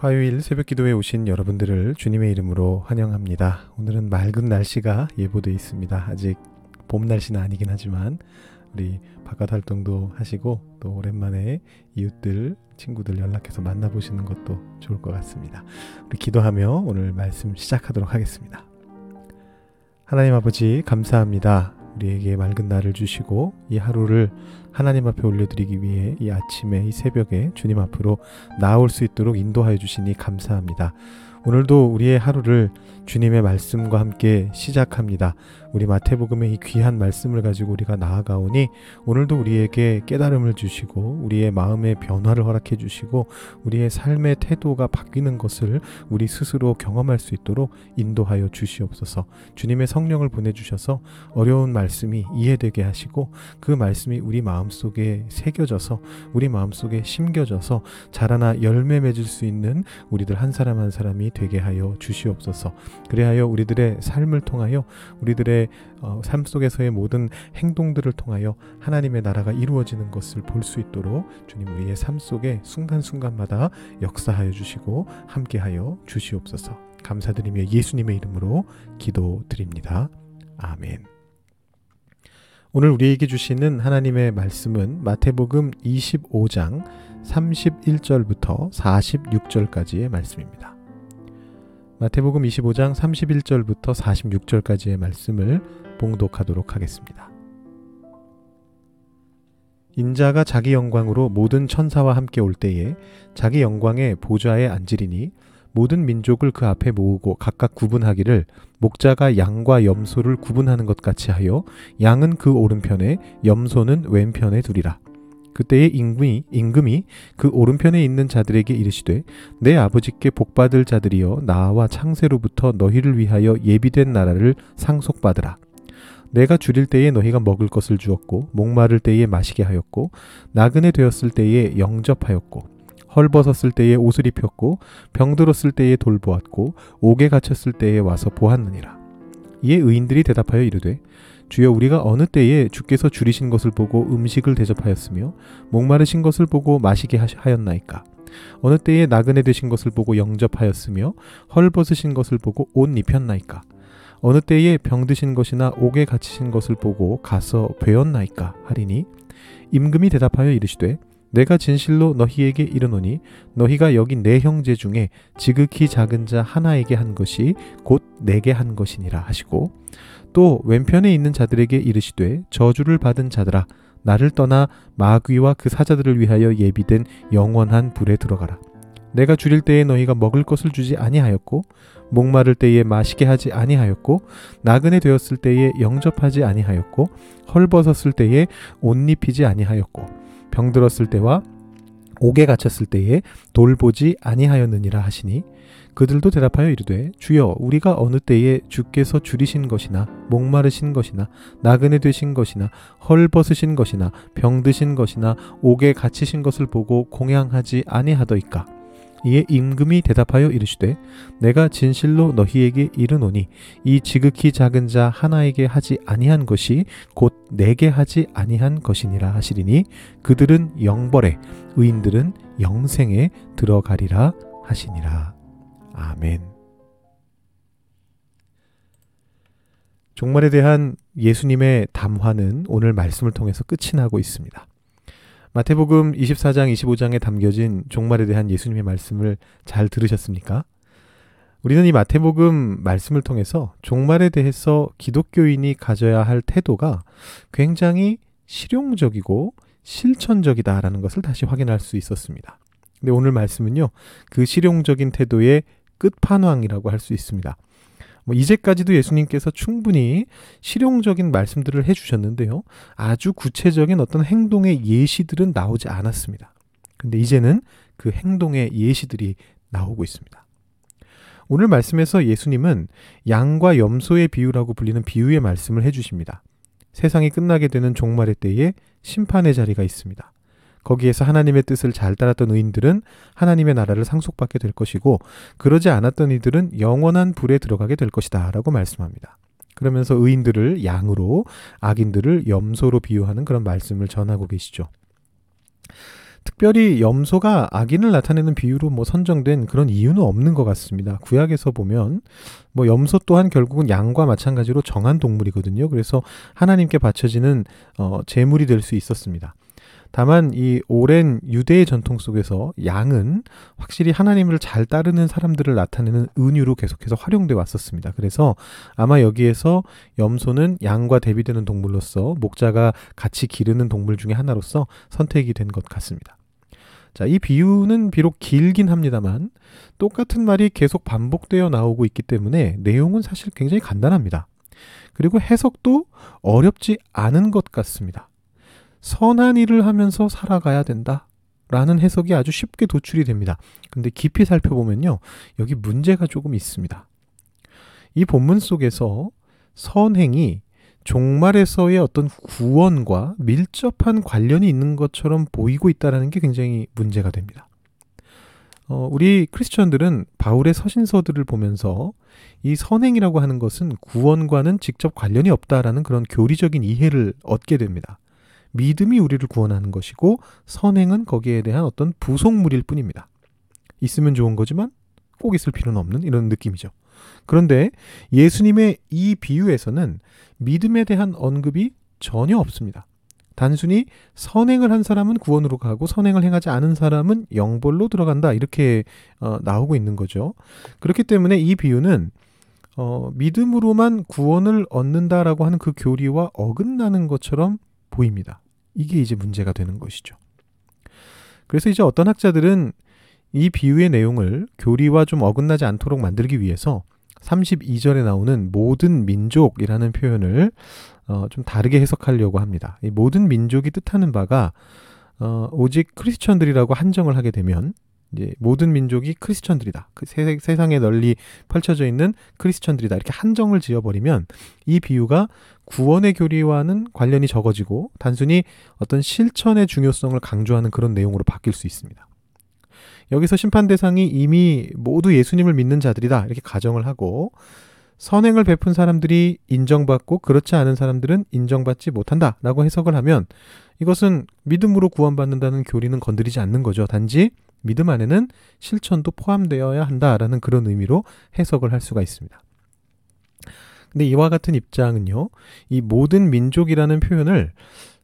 화요일 새벽 기도에 오신 여러분들을 주님의 이름으로 환영합니다. 오늘은 맑은 날씨가 예보되어 있습니다. 아직 봄 날씨는 아니긴 하지만 우리 바깥 활동도 하시고 또 오랜만에 이웃들, 친구들 연락해서 만나보시는 것도 좋을 것 같습니다. 우리 기도하며 오늘 말씀 시작하도록 하겠습니다. 하나님 아버지 감사합니다. 우리에게 맑은 날을 주시고 이 하루를 하나님 앞에 올려드리기 위해 이 아침에 이 새벽에 주님 앞으로 나올 수 있도록 인도하여 주시니 감사합니다. 오늘도 우리의 하루를 주님의 말씀과 함께 시작합니다. 우리 마태복음의 이 귀한 말씀을 가지고 우리가 나아가오니 오늘도 우리에게 깨달음을 주시고 우리의 마음의 변화를 허락해 주시고 우리의 삶의 태도가 바뀌는 것을 우리 스스로 경험할 수 있도록 인도하여 주시옵소서. 주님의 성령을 보내 주셔서 어려운 말씀이 이해되게 하시고 그 말씀이 우리 마음속에 새겨져서 우리 마음속에 심겨져서 자라나 열매 맺을 수 있는 우리들 한 사람 한 사람이 되게 하여 주시옵소서. 그래하여 우리들의 삶을 통하여 우리들의 어, 삶 속에서의 모든 행동들을 통하여 하나님의 나라가 이루어지는 것을 볼 수 있도록 주님 우리의 삶 속에 순간순간마다 역사하여 주시고 함께하여 주시옵소서. 감사드리며 예수님의 이름으로 기도드립니다. 아멘. 오늘 우리에게 주시는 하나님의 말씀은 마태복음 25장 31절부터 46절까지의 말씀입니다. 마태복음 25장 31절부터 46절까지의 말씀을 봉독하도록 하겠습니다. 인자가 자기 영광으로 모든 천사와 함께 올 때에 자기 영광의 보좌에 앉으리니 모든 민족을 그 앞에 모으고 각각 구분하기를 목자가 양과 염소를 구분하는 것 같이 하여 양은 그 오른편에 염소는 왼편에 두리라. 그때에 임금이, 임금이 그 오른편에 있는 자들에게 이르시되 내 아버지께 복받을 자들이여 나와 창세로부터 너희를 위하여 예비된 나라를 상속받으라. 내가 줄일 때에 너희가 먹을 것을 주었고 목마를 때에 마시게 하였고 나그네 되었을 때에 영접하였고 헐벗었을 때에 옷을 입혔고 병들었을 때에 돌보았고 옥에 갇혔을 때에 와서 보았느니라. 이에 의인들이 대답하여 이르되 주여 우리가 어느 때에 주께서 줄이신 것을 보고 음식을 대접하였으며 목마르신 것을 보고 마시게 하였나이까? 어느 때에 나그네 되신 것을 보고 영접하였으며 헐 벗으신 것을 보고 옷 입혔나이까? 어느 때에 병드신 것이나 옥에 갇히신 것을 보고 가서 배웠나이까? 하리니 임금이 대답하여 이르시되 내가 진실로 너희에게 이르노니 너희가 여기 내 형제 중에 지극히 작은 자 하나에게 한 것이 곧 내게 한 것이니라 하시고 또 왼편에 있는 자들에게 이르시되 저주를 받은 자들아 나를 떠나 마귀와 그 사자들을 위하여 예비된 영원한 불에 들어가라. 내가 줄일 때에 너희가 먹을 것을 주지 아니하였고 목마를 때에 마시게 하지 아니하였고 나그네 되었을 때에 영접하지 아니하였고 헐벗었을 때에 옷 입히지 아니하였고 병들었을 때와 옥에 갇혔을 때에 돌보지 아니하였느니라 하시니 그들도 대답하여 이르되 주여 우리가 어느 때에 주께서 줄이신 것이나 목마르신 것이나 나그네 되신 것이나 헐벗으신 것이나 병드신 것이나 옥에 갇히신 것을 보고 공양하지 아니하더이까? 이에 임금이 대답하여 이르시되 내가 진실로 너희에게 이르노니 이 지극히 작은 자 하나에게 하지 아니한 것이 곧 내게 하지 아니한 것이니라 하시리니 그들은 영벌에 의인들은 영생에 들어가리라 하시니라 아멘. 종말에 대한 예수님의 담화는 오늘 말씀을 통해서 끝이 나고 있습니다. 마태복음 24장, 25장에 담겨진 종말에 대한 예수님의 말씀을 잘 들으셨습니까? 우리는 이 마태복음 말씀을 통해서 종말에 대해서 기독교인이 가져야 할 태도가 굉장히 실용적이고 실천적이다라는 것을 다시 확인할 수 있었습니다. 근데 오늘 말씀은요, 그 실용적인 태도의 끝판왕이라고 할 수 있습니다. 뭐 이제까지도 예수님께서 충분히 실용적인 말씀들을 해주셨는데요. 아주 구체적인 어떤 행동의 예시들은 나오지 않았습니다. 근데 이제는 그 행동의 예시들이 나오고 있습니다. 오늘 말씀에서 예수님은 양과 염소의 비유라고 불리는 비유의 말씀을 해주십니다. 세상이 끝나게 되는 종말의 때에 심판의 자리가 있습니다. 거기에서 하나님의 뜻을 잘 따랐던 의인들은 하나님의 나라를 상속받게 될 것이고 그러지 않았던 이들은 영원한 불에 들어가게 될 것이다 라고 말씀합니다. 그러면서 의인들을 양으로 악인들을 염소로 비유하는 그런 말씀을 전하고 계시죠. 특별히 염소가 악인을 나타내는 비유로 뭐 선정된 그런 이유는 없는 것 같습니다. 구약에서 보면 뭐 염소 또한 결국은 양과 마찬가지로 정한 동물이거든요. 그래서 하나님께 바쳐지는 어, 제물이 될 수 있었습니다. 다만 이 오랜 유대의 전통 속에서 양은 확실히 하나님을 잘 따르는 사람들을 나타내는 은유로 계속해서 활용돼 왔었습니다. 그래서 아마 여기에서 염소는 양과 대비되는 동물로서 목자가 같이 기르는 동물 중의 하나로서 선택이 된 것 같습니다. 자, 이 비유는 비록 길긴 합니다만 똑같은 말이 계속 반복되어 나오고 있기 때문에 내용은 사실 굉장히 간단합니다. 그리고 해석도 어렵지 않은 것 같습니다. 선한 일을 하면서 살아가야 된다. 라는 해석이 아주 쉽게 도출이 됩니다. 근데 깊이 살펴보면요. 여기 문제가 조금 있습니다. 이 본문 속에서 선행이 종말에서의 어떤 구원과 밀접한 관련이 있는 것처럼 보이고 있다는 게 굉장히 문제가 됩니다. 어, 우리 크리스천들은 바울의 서신서들을 보면서 이 선행이라고 하는 것은 구원과는 직접 관련이 없다라는 그런 교리적인 이해를 얻게 됩니다. 믿음이 우리를 구원하는 것이고 선행은 거기에 대한 어떤 부속물일 뿐입니다. 있으면 좋은 거지만 꼭 있을 필요는 없는 이런 느낌이죠. 그런데 예수님의 이 비유에서는 믿음에 대한 언급이 전혀 없습니다. 단순히 선행을 한 사람은 구원으로 가고 선행을 행하지 않은 사람은 영벌로 들어간다 이렇게 어, 나오고 있는 거죠. 그렇기 때문에 이 비유는 어, 믿음으로만 구원을 얻는다라고 하는 그 교리와 어긋나는 것처럼 보입니다. 이게 이제 문제가 되는 것이죠. 그래서 이제 어떤 학자들은 이 비유의 내용을 교리와 좀 어긋나지 않도록 만들기 위해서 32절에 나오는 모든 민족이라는 표현을 어, 좀 다르게 해석하려고 합니다. 이 모든 민족이 뜻하는 바가 어, 오직 크리스천들이라고 한정을 하게 되면 이제 모든 민족이 크리스천들이다. 그 세, 세상에 널리 펼쳐져 있는 크리스천들이다. 이렇게 한정을 지어버리면 이 비유가 구원의 교리와는 관련이 적어지고 단순히 어떤 실천의 중요성을 강조하는 그런 내용으로 바뀔 수 있습니다. 여기서 심판 대상이 이미 모두 예수님을 믿는 자들이다. 이렇게 가정을 하고 선행을 베푼 사람들이 인정받고 그렇지 않은 사람들은 인정받지 못한다. 라고 해석을 하면 이것은 믿음으로 구원받는다는 교리는 건드리지 않는 거죠. 단지 믿음 안에는 실천도 포함되어야 한다라는 그런 의미로 해석을 할 수가 있습니다. 근데 이와 같은 입장은요, 이 모든 민족이라는 표현을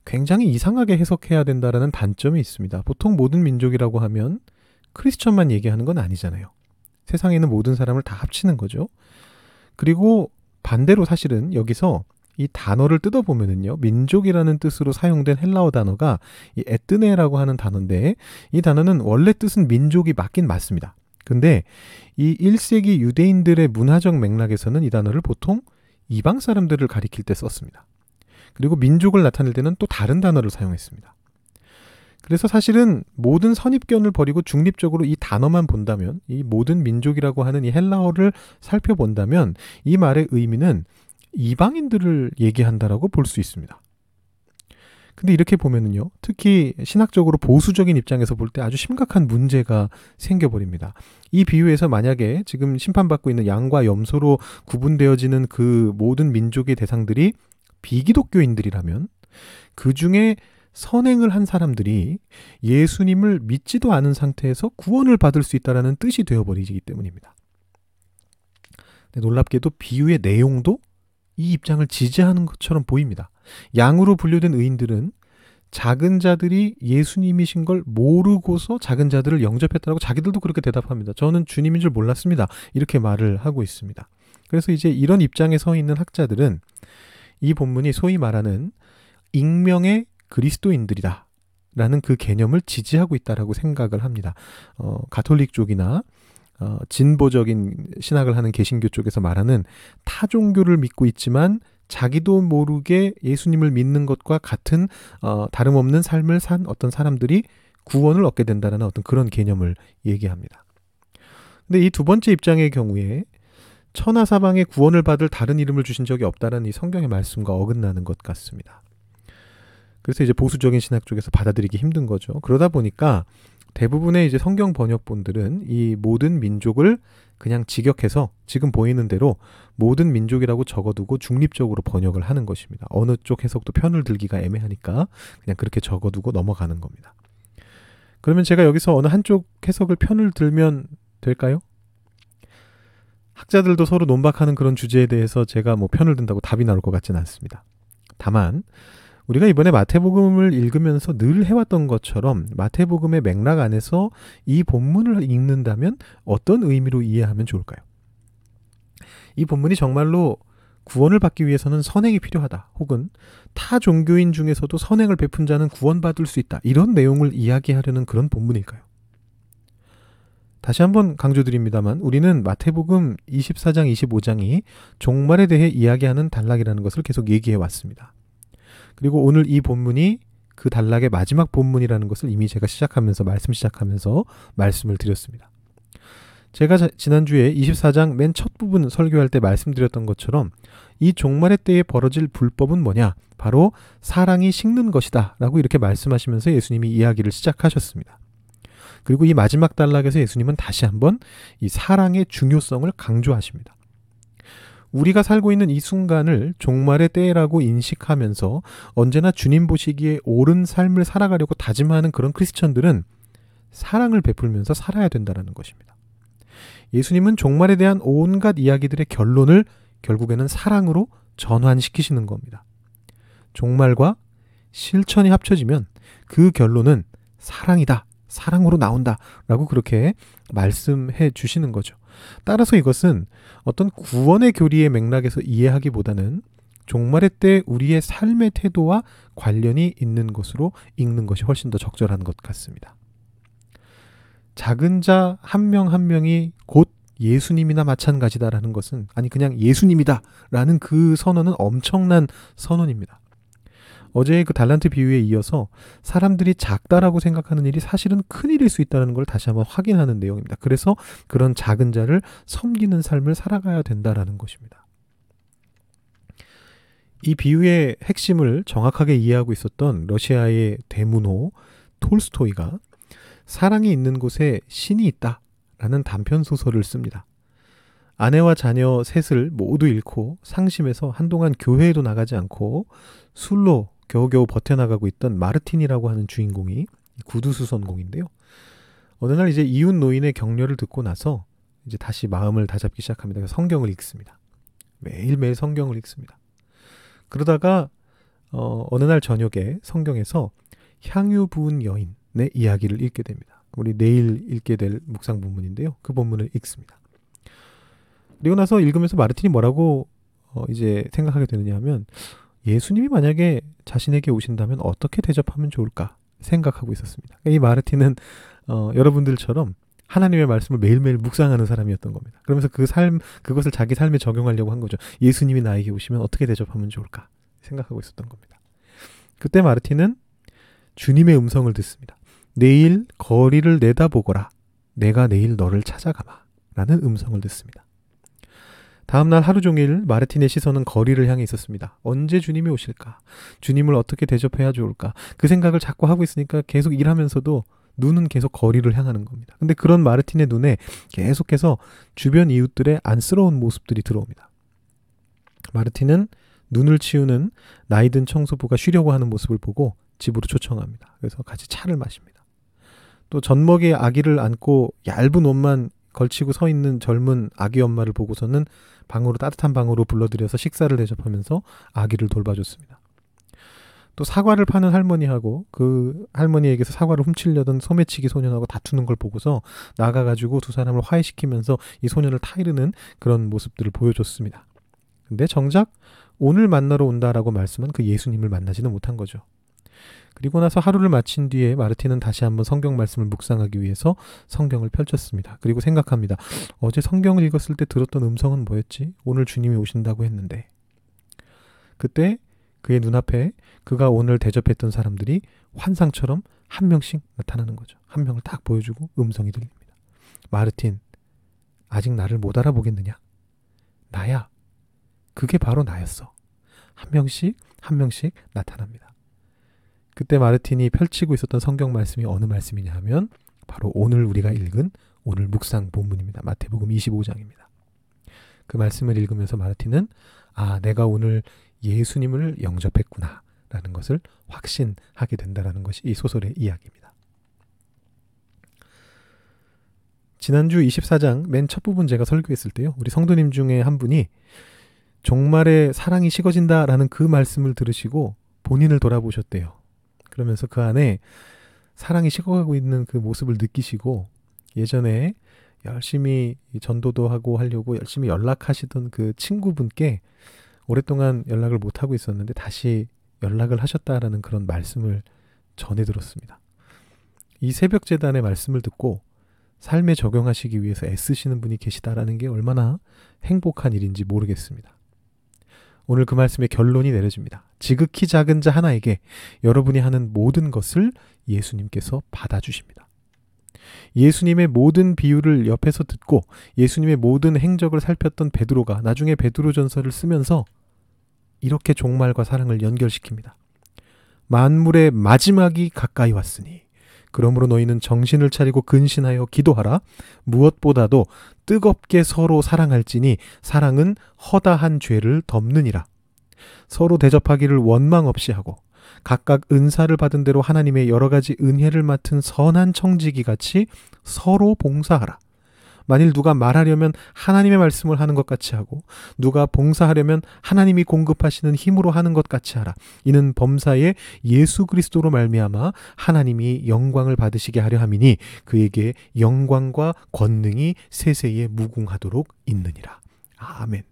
굉장히 이상하게 해석해야 된다라는 단점이 있습니다. 보통 모든 민족이라고 하면 크리스천만 얘기하는 건 아니잖아요. 세상에 있는 모든 사람을 다 합치는 거죠. 그리고 반대로 사실은 여기서 이 단어를 뜯어보면은요, 민족이라는 뜻으로 사용된 헬라어 단어가 이 에뜨네라고 하는 단어인데, 이 단어는 원래 뜻은 민족이 맞긴 맞습니다. 근데 이 1세기 유대인들의 문화적 맥락에서는 이 단어를 보통 이방 사람들을 가리킬 때 썼습니다. 그리고 민족을 나타낼 때는 또 다른 단어를 사용했습니다. 그래서 사실은 모든 선입견을 버리고 중립적으로 이 단어만 본다면, 이 모든 민족이라고 하는 이 헬라어를 살펴본다면, 이 말의 의미는 이방인들을 얘기한다라고 볼 수 있습니다. 근데 이렇게 보면은요, 특히 신학적으로 보수적인 입장에서 볼 때 아주 심각한 문제가 생겨버립니다. 이 비유에서 만약에 지금 심판받고 있는 양과 염소로 구분되어지는 그 모든 민족의 대상들이 비기독교인들이라면 그 중에 선행을 한 사람들이 예수님을 믿지도 않은 상태에서 구원을 받을 수 있다라는 뜻이 되어버리기 때문입니다. 놀랍게도 비유의 내용도 이 입장을 지지하는 것처럼 보입니다. 양으로 분류된 의인들은 작은 자들이 예수님이신 걸 모르고서 작은 자들을 영접했다고 자기들도 그렇게 대답합니다. 저는 주님인 줄 몰랐습니다. 이렇게 말을 하고 있습니다. 그래서 이제 이런 입장에 서 있는 학자들은 이 본문이 소위 말하는 익명의 그리스도인들이다. 라는 그 개념을 지지하고 있다라고 생각을 합니다. 어, 가톨릭 쪽이나 어, 진보적인 신학을 하는 개신교 쪽에서 말하는 타 종교를 믿고 있지만 자기도 모르게 예수님을 믿는 것과 같은 어, 다름없는 삶을 산 어떤 사람들이 구원을 얻게 된다는 어떤 그런 개념을 얘기합니다. 근데 이 두 번째 입장의 경우에 천하 사방에 구원을 받을 다른 이름을 주신 적이 없다는 이 성경의 말씀과 어긋나는 것 같습니다. 그래서 이제 보수적인 신학 쪽에서 받아들이기 힘든 거죠. 그러다 보니까 대부분의 이제 성경 번역본들은 이 모든 민족을 그냥 직역해서 지금 보이는 대로 모든 민족이라고 적어두고 중립적으로 번역을 하는 것입니다. 어느 쪽 해석도 편을 들기가 애매하니까 그냥 그렇게 적어두고 넘어가는 겁니다. 그러면 제가 여기서 어느 한쪽 해석을 편을 들면 될까요? 학자들도 서로 논박하는 그런 주제에 대해서 제가 뭐 편을 든다고 답이 나올 것 같지는 않습니다. 다만 우리가 이번에 마태복음을 읽으면서 늘 해왔던 것처럼 마태복음의 맥락 안에서 이 본문을 읽는다면 어떤 의미로 이해하면 좋을까요? 이 본문이 정말로 구원을 받기 위해서는 선행이 필요하다. 혹은 타 종교인 중에서도 선행을 베푼 자는 구원받을 수 있다. 이런 내용을 이야기하려는 그런 본문일까요? 다시 한번 강조드립니다만 우리는 마태복음 24장 25장이 종말에 대해 이야기하는 단락이라는 것을 계속 얘기해 왔습니다. 그리고 오늘 이 본문이 그 단락의 마지막 본문이라는 것을 이미 제가 시작하면서 말씀 시작하면서 말씀을 드렸습니다. 제가 지난주에 24장 맨 첫 부분 설교할 때 말씀드렸던 것처럼 이 종말의 때에 벌어질 불법은 뭐냐? 바로 사랑이 식는 것이다. 라고 이렇게 말씀하시면서 예수님이 이야기를 시작하셨습니다. 그리고 이 마지막 단락에서 예수님은 다시 한번 이 사랑의 중요성을 강조하십니다. 우리가 살고 있는 이 순간을 종말의 때라고 인식하면서 언제나 주님 보시기에 옳은 삶을 살아가려고 다짐하는 그런 크리스천들은 사랑을 베풀면서 살아야 된다는 것입니다. 예수님은 종말에 대한 온갖 이야기들의 결론을 결국에는 사랑으로 전환시키시는 겁니다. 종말과 실천이 합쳐지면 그 결론은 사랑이다. 사랑으로 나온다. 라고 그렇게 말씀해 주시는 거죠. 따라서 이것은 어떤 구원의 교리의 맥락에서 이해하기보다는 종말의 때 우리의 삶의 태도와 관련이 있는 것으로 읽는 것이 훨씬 더 적절한 것 같습니다. 작은 자 한 명한 한 명이 곧 예수님이나 마찬가지다라는 것은 아니 그냥 예수님이다라는 그 선언은 엄청난 선언입니다. 어제의 그 달란트 비유에 이어서 사람들이 작다라고 생각하는 일이 사실은 큰 일일 수 있다는 걸 다시 한번 확인하는 내용입니다. 그래서 그런 작은 자를 섬기는 삶을 살아가야 된다라는 것입니다. 이 비유의 핵심을 정확하게 이해하고 있었던 러시아의 대문호 톨스토이가 사랑이 있는 곳에 신이 있다 라는 단편 소설을 씁니다. 아내와 자녀 셋을 모두 잃고 상심해서 한동안 교회에도 나가지 않고 술로 겨우겨우 버텨나가고 있던 마르틴이라고 하는 주인공이 구두수선공인데요. 어느 날 이제 이웃 노인의 격려를 듣고 나서 이제 다시 마음을 다잡기 시작합니다. 성경을 읽습니다. 매일매일 성경을 읽습니다. 그러다가 어, 어느 날 저녁에 성경에서 향유 부은 여인의 이야기를 읽게 됩니다. 우리 내일 읽게 될 묵상 본문인데요. 그 본문을 읽습니다. 그리고 나서 읽으면서 마르틴이 뭐라고 어, 이제 생각하게 되느냐 하면 예수님이 만약에 자신에게 오신다면 어떻게 대접하면 좋을까 생각하고 있었습니다. 이 마르틴은 어, 여러분들처럼 하나님의 말씀을 매일매일 묵상하는 사람이었던 겁니다. 그러면서 그 삶, 그것을 자기 삶에 적용하려고 한 거죠. 예수님이 나에게 오시면 어떻게 대접하면 좋을까 생각하고 있었던 겁니다. 그때 마르틴은 주님의 음성을 듣습니다. 내일 거리를 내다보거라. 내가 내일 너를 찾아가마. 라는 음성을 듣습니다. 다음날 하루 종일 마르틴의 시선은 거리를 향해 있었습니다. 언제 주님이 오실까? 주님을 어떻게 대접해야 좋을까? 그 생각을 자꾸 하고 있으니까 계속 일하면서도 눈은 계속 거리를 향하는 겁니다. 근데 그런 마르틴의 눈에 계속해서 주변 이웃들의 안쓰러운 모습들이 들어옵니다. 마르틴은 눈을 치우는 나이든 청소부가 쉬려고 하는 모습을 보고 집으로 초청합니다. 그래서 같이 차를 마십니다. 또 젖먹이에 아기를 안고 얇은 옷만 걸치고 서 있는 젊은 아기 엄마를 보고서는 방으로 따뜻한 방으로 불러들여서 식사를 대접하면서 아기를 돌봐줬습니다. 또 사과를 파는 할머니하고 그 할머니에게서 사과를 훔치려던 소매치기 소년하고 다투는 걸 보고서 나가가지고 두 사람을 화해시키면서 이 소년을 타이르는 그런 모습들을 보여줬습니다. 근데 정작 오늘 만나러 온다라고 말씀한 그 예수님을 만나지는 못한 거죠. 그리고 나서 하루를 마친 뒤에 마르틴은 다시 한번 성경 말씀을 묵상하기 위해서 성경을 펼쳤습니다. 그리고 생각합니다. 어제 성경을 읽었을 때 들었던 음성은 뭐였지? 오늘 주님이 오신다고 했는데. 그때 그의 눈앞에 그가 오늘 대접했던 사람들이 환상처럼 한 명씩 나타나는 거죠. 한 명을 딱 보여주고 음성이 들립니다. 마르틴, 아직 나를 못 알아보겠느냐? 나야. 그게 바로 나였어. 한 명씩, 한 명씩 나타납니다. 그때 마르틴이 펼치고 있었던 성경 말씀이 어느 말씀이냐 하면 바로 오늘 우리가 읽은 오늘 묵상 본문입니다. 마태복음 25장입니다. 그 말씀을 읽으면서 마르틴은 아, 내가 오늘 예수님을 영접했구나 라는 것을 확신하게 된다라는 것이 이 소설의 이야기입니다. 지난주 24장 맨 첫 부분 제가 설교했을 때요. 우리 성도님 중에 한 분이 종말에 사랑이 식어진다라는 그 말씀을 들으시고 본인을 돌아보셨대요. 그러면서 그 안에 사랑이 식어가고 있는 그 모습을 느끼시고 예전에 열심히 전도도 하고 하려고 열심히 연락하시던 그 친구분께 오랫동안 연락을 못 하고 있었는데 다시 연락을 하셨다라는 그런 말씀을 전해 들었습니다. 이 새벽 재단의 말씀을 듣고 삶에 적용하시기 위해서 애쓰시는 분이 계시다라는 게 얼마나 행복한 일인지 모르겠습니다. 오늘 그 말씀의 결론이 내려집니다. 지극히 작은 자 하나에게 여러분이 하는 모든 것을 예수님께서 받아주십니다. 예수님의 모든 비유를 옆에서 듣고 예수님의 모든 행적을 살폈던 베드로가 나중에 베드로 전서를 쓰면서 이렇게 종말과 사랑을 연결시킵니다. 만물의 마지막이 가까이 왔으니 그러므로 너희는 정신을 차리고 근신하여 기도하라. 무엇보다도 뜨겁게 서로 사랑할지니 사랑은 허다한 죄를 덮느니라. 서로 대접하기를 원망 없이 하고 각각 은사를 받은 대로 하나님의 여러 가지 은혜를 맡은 선한 청지기 같이 서로 봉사하라. 만일 누가 말하려면 하나님의 말씀을 하는 것 같이 하고 누가 봉사하려면 하나님이 공급하시는 힘으로 하는 것 같이 하라. 이는 범사에 예수 그리스도로 말미암아 하나님이 영광을 받으시게 하려 함이니 그에게 영광과 권능이 세세에 무궁하도록 있느니라. 아멘.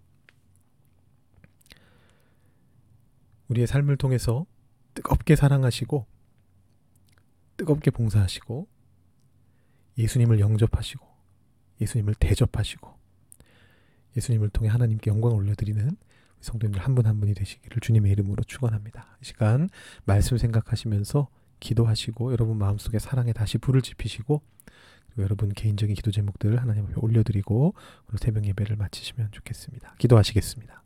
우리의 삶을 통해서 뜨겁게 사랑하시고 뜨겁게 봉사하시고 예수님을 영접하시고 예수님을 대접하시고 예수님을 통해 하나님께 영광을 올려드리는 성도님들 한 분한 분이 되시기를 주님의 이름으로 축원합니다. 이 시간 말씀 생각하시면서 기도하시고 여러분 마음속에 사랑에 다시 불을 지피시고 여러분 개인적인 기도 제목들을 하나님 앞에 올려드리고 오늘 새벽 예배를 마치시면 좋겠습니다. 기도하시겠습니다.